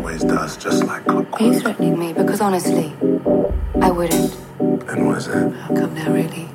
always does, just like clockwork. Are you threatening me? Because honestly, I wouldn't. Then what is that? How come now, really?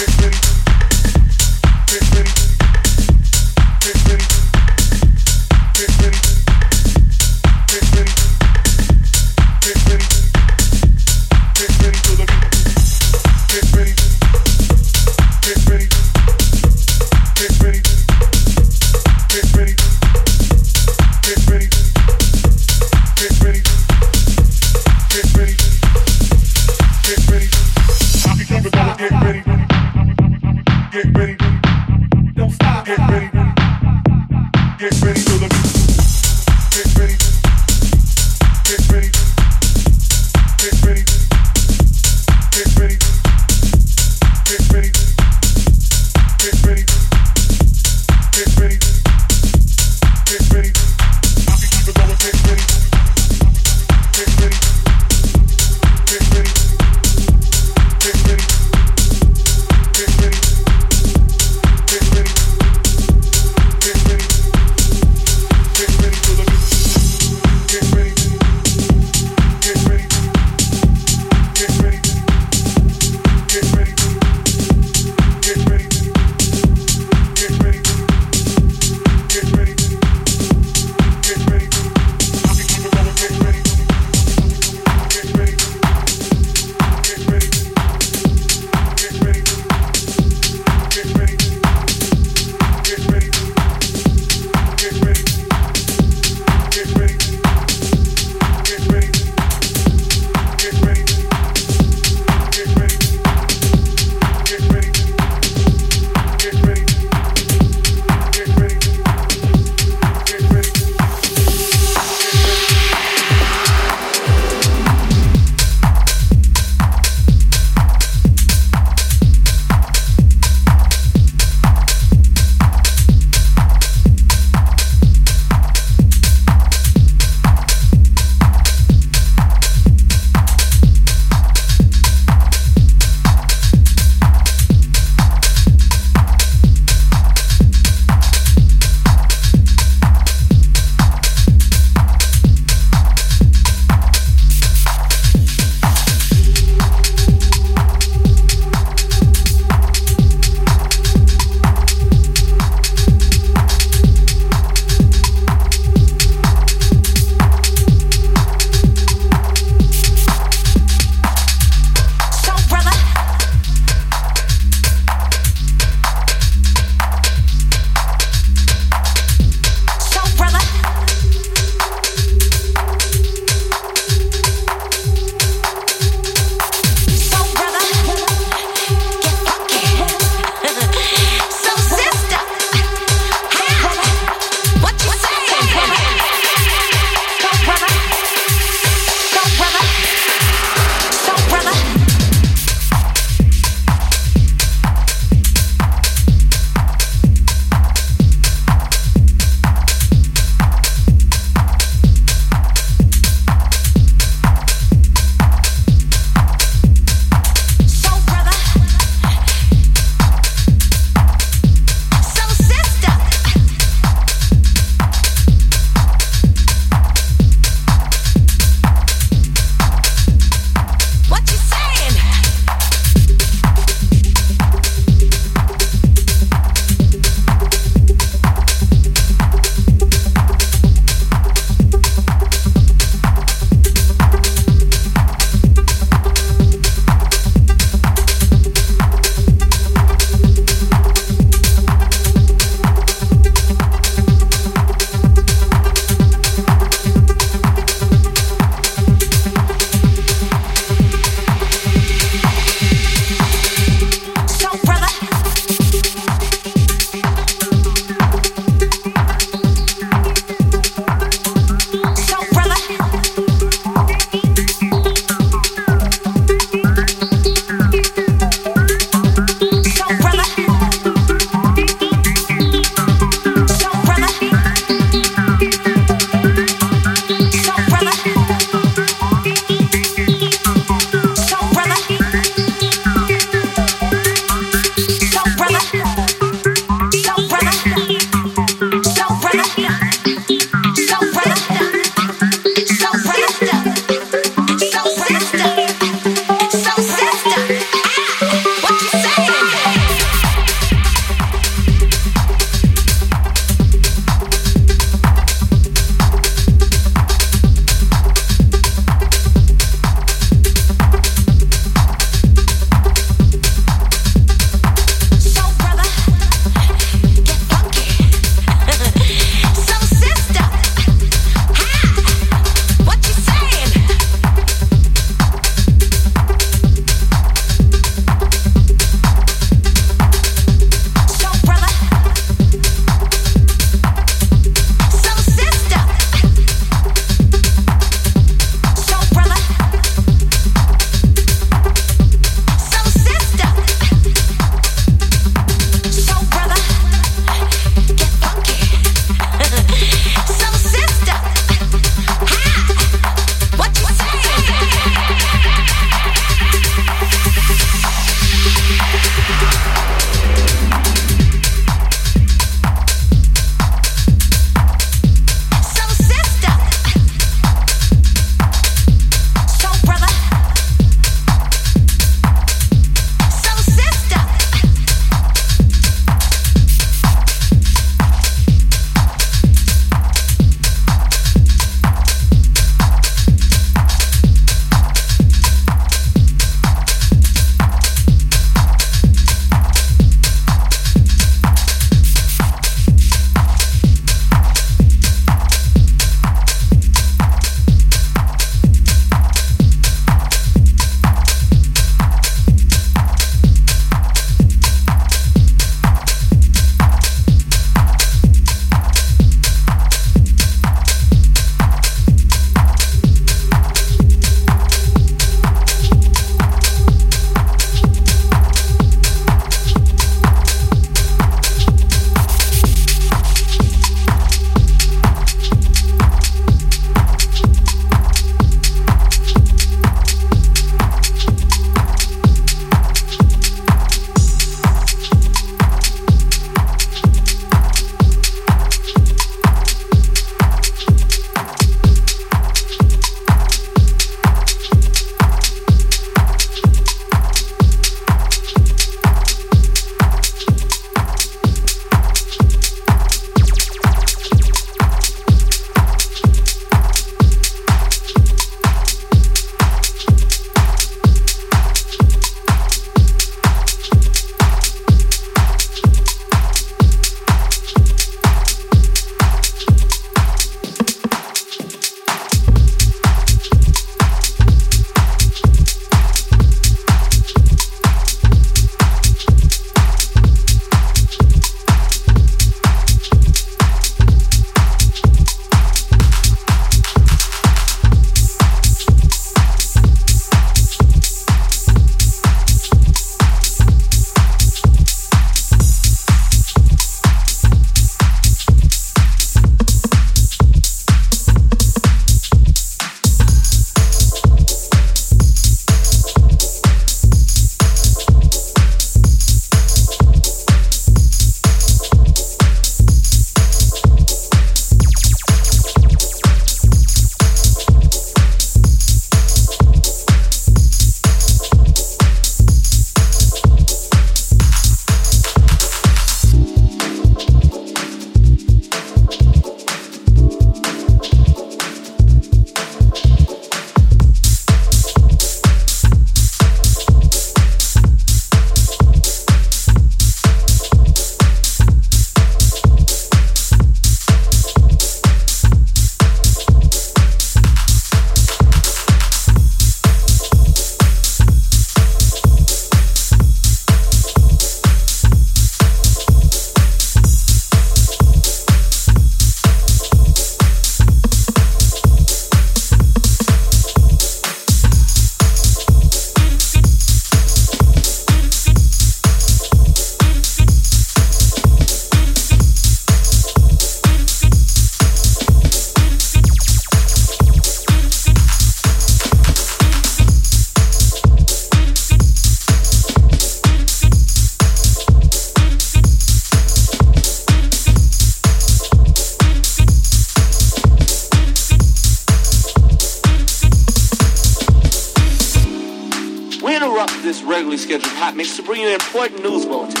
Mix to bring you an important news bulletin.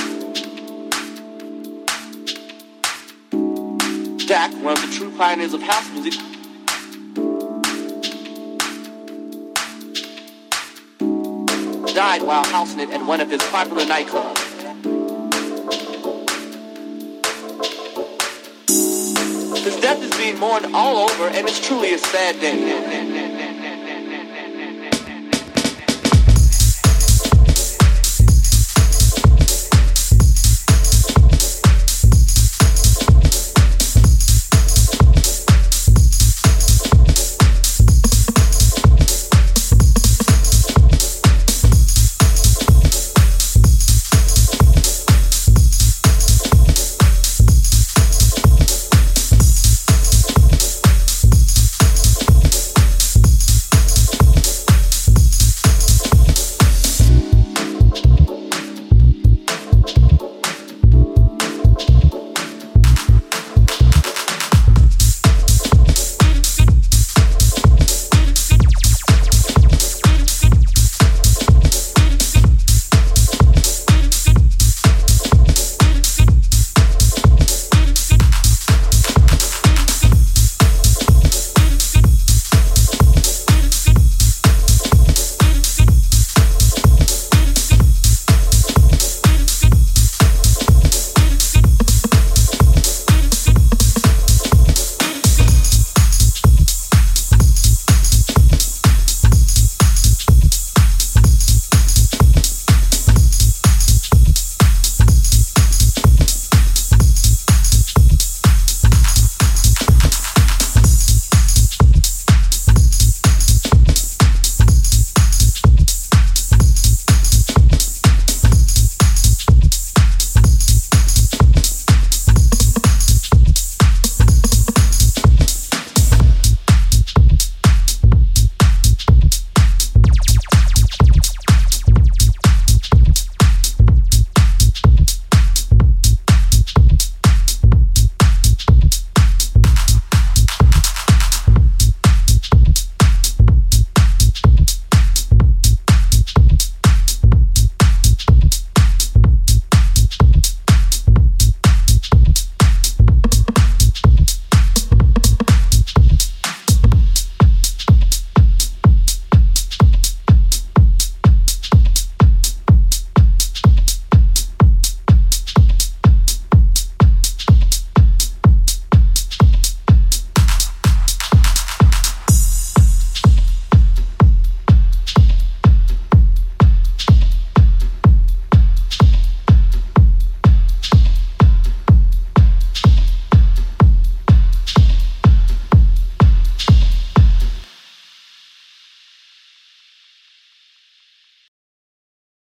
Dak, one of the true pioneers of house music, died while housing it at one of his popular nightclubs. His death is being mourned all over, and it's truly a sad day.